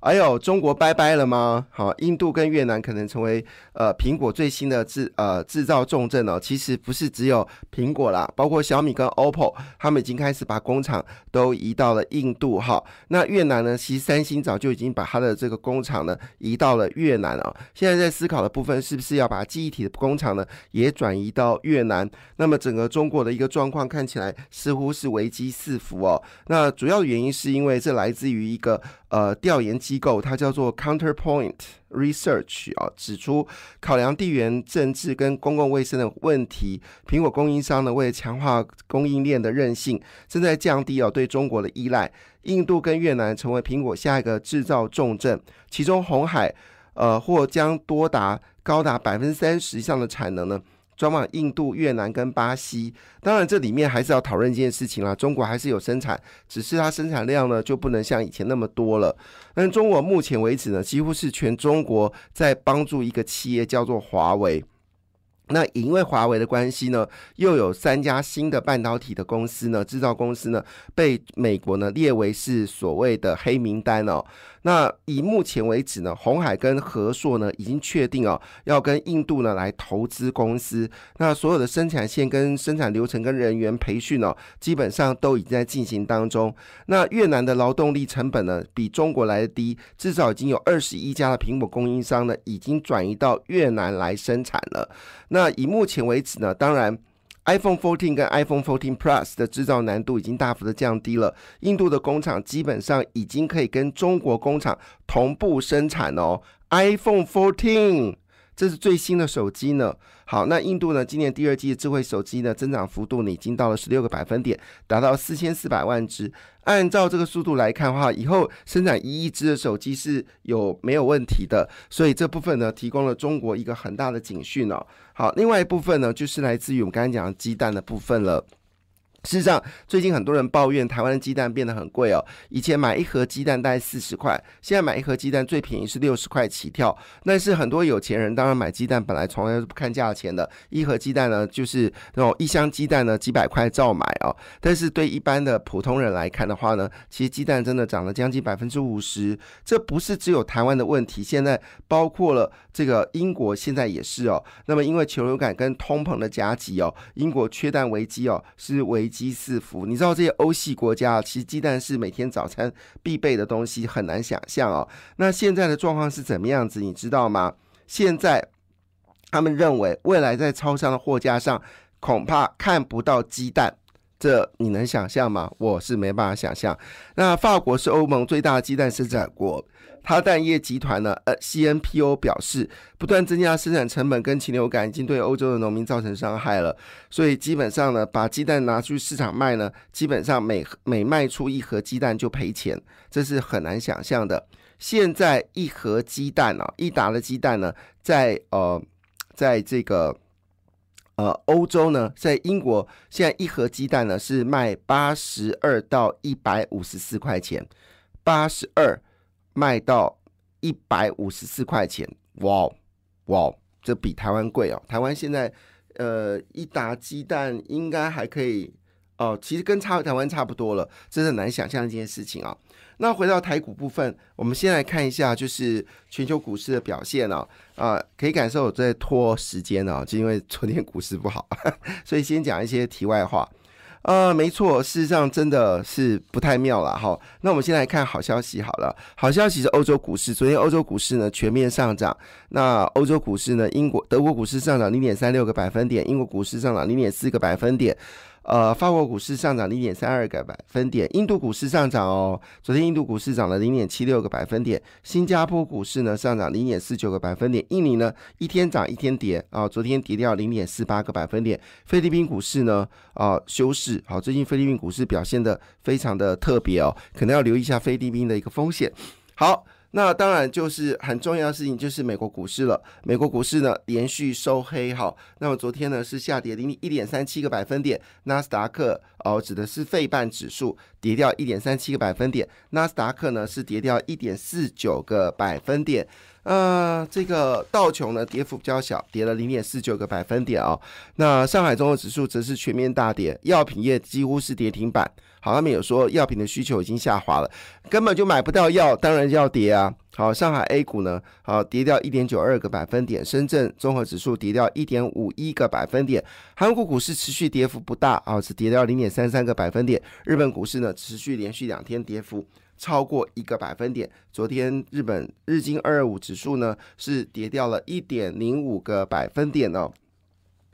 哎呦，中国拜拜了吗？好，印度跟越南可能成为呃苹果最新的制呃制造重镇哦。其实不是只有苹果啦，包括小米跟 OPPO，他们已经开始把工厂都移到了印度哈。那越南呢？其实三星早就已经把它的这个工厂呢移到了越南了。现在在思考的部分是不是要把记忆体的工厂呢也转移到越南？那么整个中国的一个状况看起来似乎是危机四伏哦。那主要原因是因为这来自于一个。呃，调研机构它叫做 Counterpoint Research 啊，指出考量地缘政治跟公共卫生的问题，苹果供应商呢为了强化供应链的韧性，正在降低哦对中国的依赖。印度跟越南成为苹果下一个制造重镇，其中红海呃或将多达高达百分之三十以上的产能呢。转往印度、越南跟巴西，当然这里面还是要讨论一件事情啦。中国还是有生产，只是它生产量呢就不能像以前那么多了。但中国目前为止呢，几乎是全中国在帮助一个企业叫做华为。那因为华为的关系呢，又有三家新的半导体的公司呢，制造公司呢，被美国呢列为是所谓的黑名单哦。那以目前为止呢，红海跟和硕呢已经确定哦，要跟印度呢来投资公司。那所有的生产线跟生产流程跟人员培训哦，基本上都已经在进行当中。那越南的劳动力成本呢比中国来的低，至少已经有二十一家的苹果供应商呢已经转移到越南来生产了。那以目前为止呢，当然。iPhone 14跟 iPhone 14 Plus 的制造难度已经大幅的降低了，印度的工厂基本上已经可以跟中国工厂同步生产哦。iPhone 14。这是最新的手机呢。好，那印度呢？今年第二季的智慧手机呢，增长幅度呢，已经到了十六个百分点，达到四千四百万只。按照这个速度来看的话，以后生产一亿只的手机是有没有问题的？所以这部分呢，提供了中国一个很大的警讯哦。好，另外一部分呢，就是来自于我们刚才讲的鸡蛋的部分了。事实上，最近很多人抱怨台湾的鸡蛋变得很贵哦。以前买一盒鸡蛋大概四十块，现在买一盒鸡蛋最便宜是六十块起跳。但是很多有钱人当然买鸡蛋本来从来都不看价钱的，一盒鸡蛋呢就是那种一箱鸡蛋呢几百块照买哦。但是对一般的普通人来看的话呢，其实鸡蛋真的涨了将近百分之五十。这不是只有台湾的问题，现在包括了这个英国现在也是哦。那么因为球流感跟通膨的夹击哦，英国缺蛋危机哦是危。鸡四福，你知道这些欧系国家其实鸡蛋是每天早餐必备的东西，很难想象哦。那现在的状况是怎么样子？你知道吗？现在他们认为未来在超商的货架上恐怕看不到鸡蛋，这你能想象吗？我是没办法想象。那法国是欧盟最大的鸡蛋生产国。它蛋业集团呢？呃，CNPO 表示，不断增加生产成本跟禽流感已经对欧洲的农民造成伤害了。所以基本上呢，把鸡蛋拿去市场卖呢，基本上每每卖出一盒鸡蛋就赔钱，这是很难想象的。现在一盒鸡蛋啊，一打的鸡蛋呢，在呃，在这个呃欧洲呢，在英国，现在一盒鸡蛋呢是卖八十二到一百五十四块钱，八十二。卖到一百五十四块钱，哇哇，这比台湾贵哦。台湾现在呃一打鸡蛋应该还可以哦，其实跟差台湾差不多了，这是难想象一件事情啊。那回到台股部分，我们先来看一下就是全球股市的表现哦。啊，可以感受我在拖时间哦，就因为昨天股市不好，所以先讲一些题外话。呃，没错，事实上真的是不太妙了哈。那我们先来看好消息好了。好消息是欧洲股市，昨天欧洲股市呢全面上涨。那欧洲股市呢，英国、德国股市上涨零点三六个百分点，英国股市上涨零点四个百分点。呃，法国股市上涨零点三二个百分点，印度股市上涨哦。昨天印度股市涨了零点七六个百分点，新加坡股市呢上涨零点四九个百分点，印尼呢一天涨一天跌啊，昨天跌掉零点四八个百分点。菲律宾股市呢啊休市，好，最近菲律宾股市表现的非常的特别哦，可能要留意一下菲律宾的一个风险。好，那当然就是很重要的事情，就是美国股市了。美国股市呢连续收黑哈，那么昨天呢是下跌零一点三七个百分点，纳斯达克哦指的是费半指数跌掉一点三七个百分点，纳斯达克呢是跌掉一点四九个百分点。呃，这个道琼呢跌幅比较小，跌了零点四九个百分点哦。那上海综合指数则是全面大跌，药品业几乎是跌停板。好，他们有说药品的需求已经下滑了，根本就买不到药，当然要跌啊。好，上海 A 股呢，好跌掉一点九二个百分点，深圳综合指数跌掉一点五一个百分点，韩国股市持续跌幅不大啊，只跌掉零点三三个百分点。日本股市呢，持续连续两天跌幅。超过一个百分点。昨天日本日经二二五指数呢是跌掉了一点零五个百分点哦。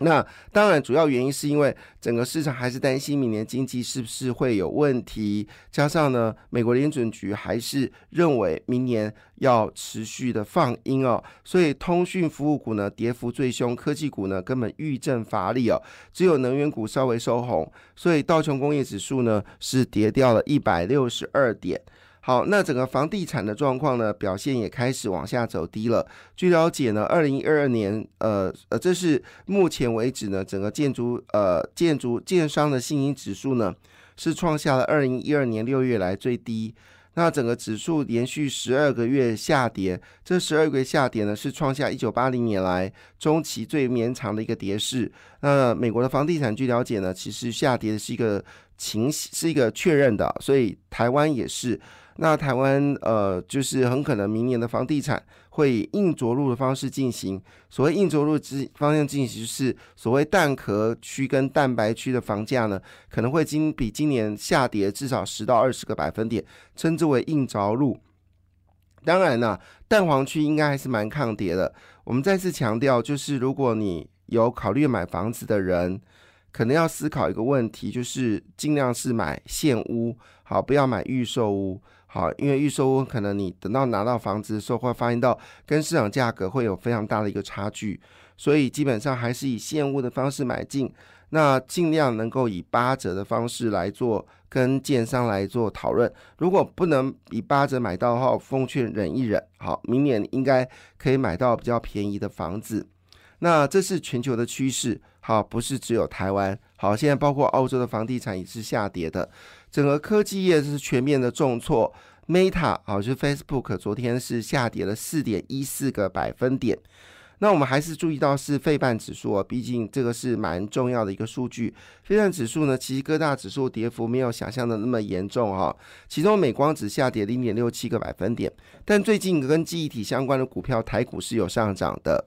那当然，主要原因是因为整个市场还是担心明年经济是不是会有问题，加上呢，美国联准局还是认为明年要持续的放鹰哦，所以通讯服务股呢跌幅最凶，科技股呢根本遇震乏力哦，只有能源股稍微收红，所以道琼工业指数呢是跌掉了一百六十二点。好，那整个房地产的状况呢，表现也开始往下走低了。据了解呢，二零二二年，呃呃，这是目前为止呢，整个建筑呃建筑建商的信心指数呢，是创下了二零一二年六月来最低。那整个指数连续十二个月下跌，这十二个月下跌呢，是创下一九八零年来中期最绵长的一个跌势。那美国的房地产，据了解呢，其实下跌的是一个情是一个确认的，所以台湾也是。那台湾呃，就是很可能明年的房地产会以硬着陆的方式进行。所谓硬着陆之方向进行，就是所谓蛋壳区跟蛋白区的房价呢，可能会今比今年下跌至少十到二十个百分点，称之为硬着陆。当然呢，蛋黄区应该还是蛮抗跌的。我们再次强调，就是如果你有考虑买房子的人。可能要思考一个问题，就是尽量是买现屋，好，不要买预售屋，好，因为预售屋可能你等到拿到房子的时候，会发现到跟市场价格会有非常大的一个差距，所以基本上还是以现屋的方式买进，那尽量能够以八折的方式来做，跟建商来做讨论。如果不能以八折买到的话，奉劝忍一忍，好，明年应该可以买到比较便宜的房子。那这是全球的趋势，好，不是只有台湾，好，现在包括澳洲的房地产也是下跌的，整个科技业是全面的重挫，Meta 好，就是 Facebook 昨天是下跌了四点一四个百分点，那我们还是注意到是费半指数啊，毕竟这个是蛮重要的一个数据，费半指数呢，其实各大指数跌幅没有想象的那么严重哈，其中美光只下跌零点六七个百分点，但最近跟记忆体相关的股票台股是有上涨的。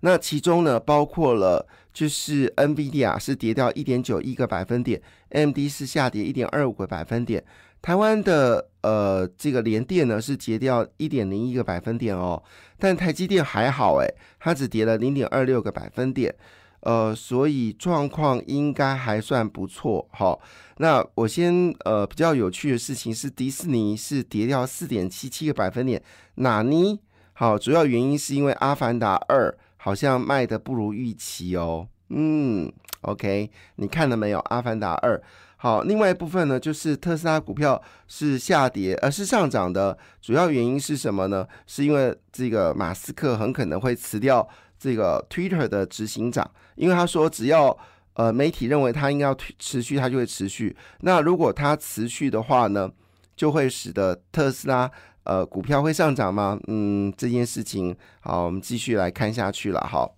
那其中呢，包括了就是 NVIDIA 是跌掉一点九一个百分点，MD 是下跌一点二五个百分点，台湾的呃这个联电呢是跌掉一点零一个百分点哦，但台积电还好诶，它只跌了零点二六个百分点，呃，所以状况应该还算不错哈。那我先呃比较有趣的事情是，迪士尼是跌掉四点七七个百分点，哪尼？好，主要原因是因为《阿凡达二》好像卖的不如预期哦。嗯，OK，你看了没有？《阿凡达二》好，另外一部分呢，就是特斯拉股票是下跌，而是上涨的。主要原因是什么呢？是因为这个马斯克很可能会辞掉这个 Twitter 的执行长，因为他说只要呃媒体认为他应该要持续，他就会持续。那如果他持续的话呢，就会使得特斯拉。呃，股票会上涨吗？嗯，这件事情好，我们继续来看下去了。好，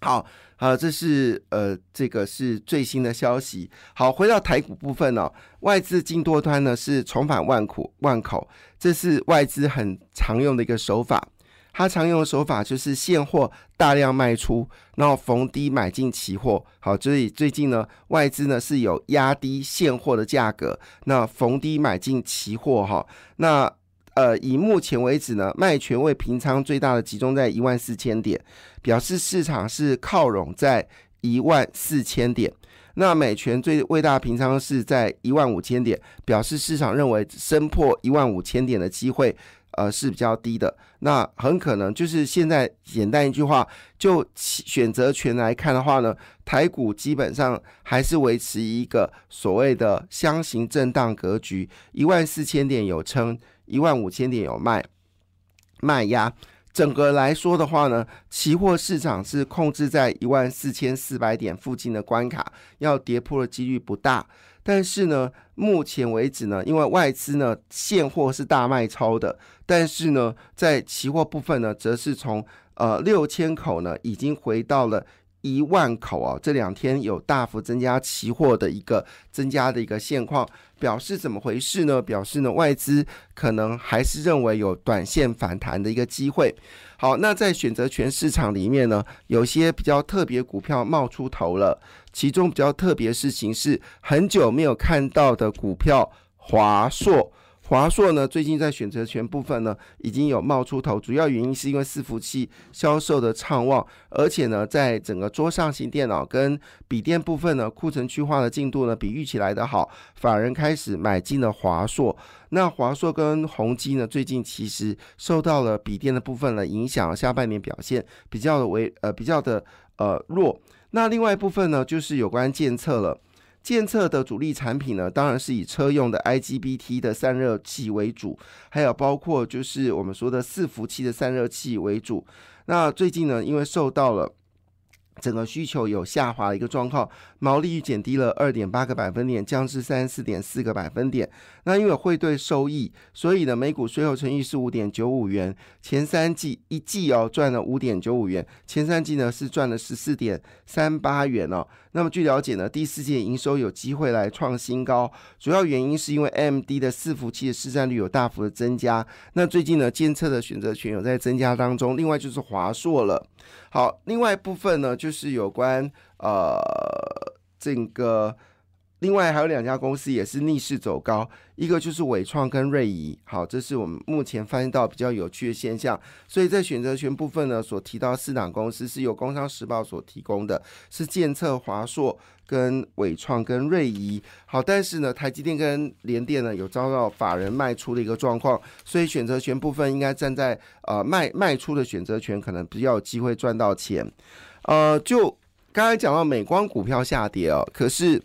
好，好，这是呃，这个是最新的消息。好，回到台股部分呢，外资进多端呢是重返万苦万口，这是外资很常用的一个手法。它常用的手法就是现货大量卖出，然后逢低买进期货。好，所以最近呢，外资呢是有压低现货的价格，那逢低买进期货哈，那。呃，以目前为止呢，卖权位平仓最大的集中在一万四千点，表示市场是靠拢在一万四千点。那美权最最大平仓是在一万五千点，表示市场认为升破一万五千点的机会。呃，是比较低的，那很可能就是现在简单一句话，就选择权来看的话呢，台股基本上还是维持一个所谓的箱型震荡格局，一万四千点有撑，一万五千点有卖卖压。整个来说的话呢，期货市场是控制在一万四千四百点附近的关卡，要跌破的几率不大。但是呢，目前为止呢，因为外资呢现货是大卖超的，但是呢，在期货部分呢，则是从呃六千口呢，已经回到了。一万口啊，这两天有大幅增加期货的一个增加的一个现况，表示怎么回事呢？表示呢外资可能还是认为有短线反弹的一个机会。好，那在选择权市场里面呢，有些比较特别股票冒出头了，其中比较特别事情是很久没有看到的股票华硕。华硕呢，最近在选择权部分呢，已经有冒出头，主要原因是因为伺服器销售的畅旺，而且呢，在整个桌上型电脑跟笔电部分呢，库存去化的进度呢，比预期来的好，法人开始买进了华硕。那华硕跟宏基呢，最近其实受到了笔电的部分呢影响，下半年表现比较的为呃比较的呃弱。那另外一部分呢，就是有关监测了。监测的主力产品呢，当然是以车用的 IGBT 的散热器为主，还有包括就是我们说的伺服器的散热器为主。那最近呢，因为受到了整个需求有下滑的一个状况，毛利率减低了二点八个百分点，降至三十四点四个百分点。那因为汇兑收益，所以呢，每股税后乘益是五点九五元。前三季一季哦赚了五点九五元，前三季呢是赚了十四点三八元哦。那么据了解呢，第四季营收有机会来创新高，主要原因是因为 AMD 的伺服器的市占率有大幅的增加。那最近呢，监测的选择权有在增加当中。另外就是华硕了。好，另外一部分呢，就是有关呃这个。另外还有两家公司也是逆势走高，一个就是伟创跟瑞仪。好，这是我们目前发现到比较有趣的现象。所以在选择权部分呢，所提到四档公司是由工商时报所提供的，是建策、华硕、跟伟创跟瑞仪。好，但是呢，台积电跟联电呢有遭到法人卖出的一个状况，所以选择权部分应该站在呃卖卖出的选择权可能比较有机会赚到钱。呃，就刚才讲到美光股票下跌哦，可是。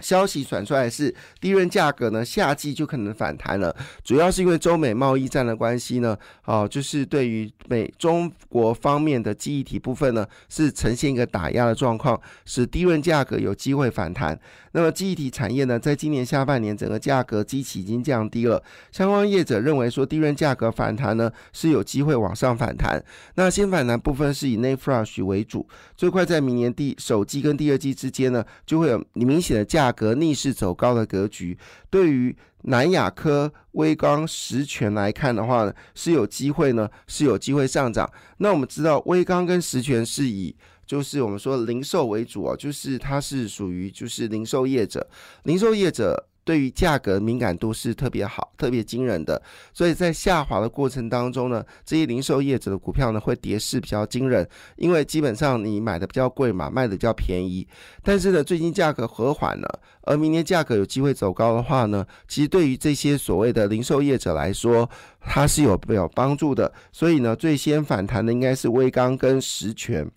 消息传出来是低润价格呢，夏季就可能反弹了，主要是因为中美贸易战的关系呢，哦，就是对于美中国方面的记忆体部分呢，是呈现一个打压的状况，使低润价格有机会反弹。那么记忆体产业呢，在今年下半年整个价格基期已经降低了，相关业者认为说低润价格反弹呢是有机会往上反弹。那先反弹部分是以内 flash 为主，最快在明年第首季跟第二季之间呢，就会有明显的价。价格逆势走高的格局，对于南亚科、微刚、实权来看的话呢，是有机会呢，是有机会上涨。那我们知道，微刚跟实权是以就是我们说零售为主啊，就是它是属于就是零售业者，零售业者。对于价格敏感度是特别好、特别惊人的，所以在下滑的过程当中呢，这些零售业者的股票呢会跌势比较惊人，因为基本上你买的比较贵嘛，卖的比较便宜。但是呢，最近价格和缓了，而明年价格有机会走高的话呢，其实对于这些所谓的零售业者来说，它是有有帮助的。所以呢，最先反弹的应该是威刚跟实权。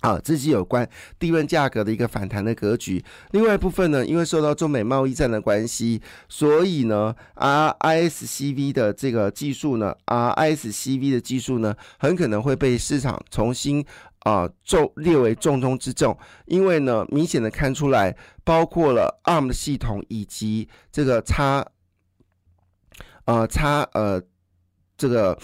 啊，这是有关地润价格的一个反弹的格局。另外一部分呢，因为受到中美贸易战的关系，所以呢，RISCV 的这个技术呢，RISCV 的技术呢，很可能会被市场重新啊重列为重中之重。因为呢，明显的看出来，包括了 ARM 的系统以及这个叉，呃叉呃这个。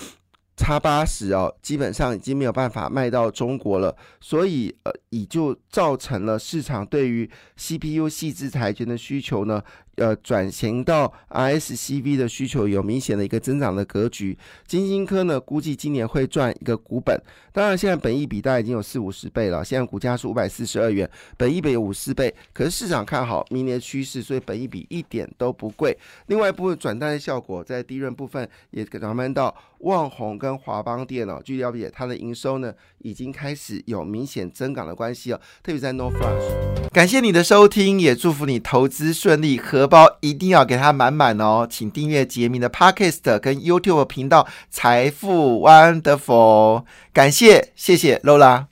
叉八十哦，基本上已经没有办法卖到中国了，所以呃，也就造成了市场对于 CPU 细致裁决的需求呢。呃，转型到 RSCV 的需求有明显的一个增长的格局。金星科呢，估计今年会赚一个股本。当然，现在本益比大概已经有四五十倍了，现在股价是五百四十二元，本益比有五四倍。可是市场看好明年趋势，所以本益比一点都不贵。另外一部分转单的效果，在低润部分也转换到旺宏跟华邦电脑。据了解，它的营收呢已经开始有明显增长的关系了，特别在 No Flash。感谢你的收听，也祝福你投资顺利和。荷包一定要给它满满哦！请订阅杰明的 Podcast 跟 YouTube 频道“财富 Wonderful”。感谢，谢谢 Lola。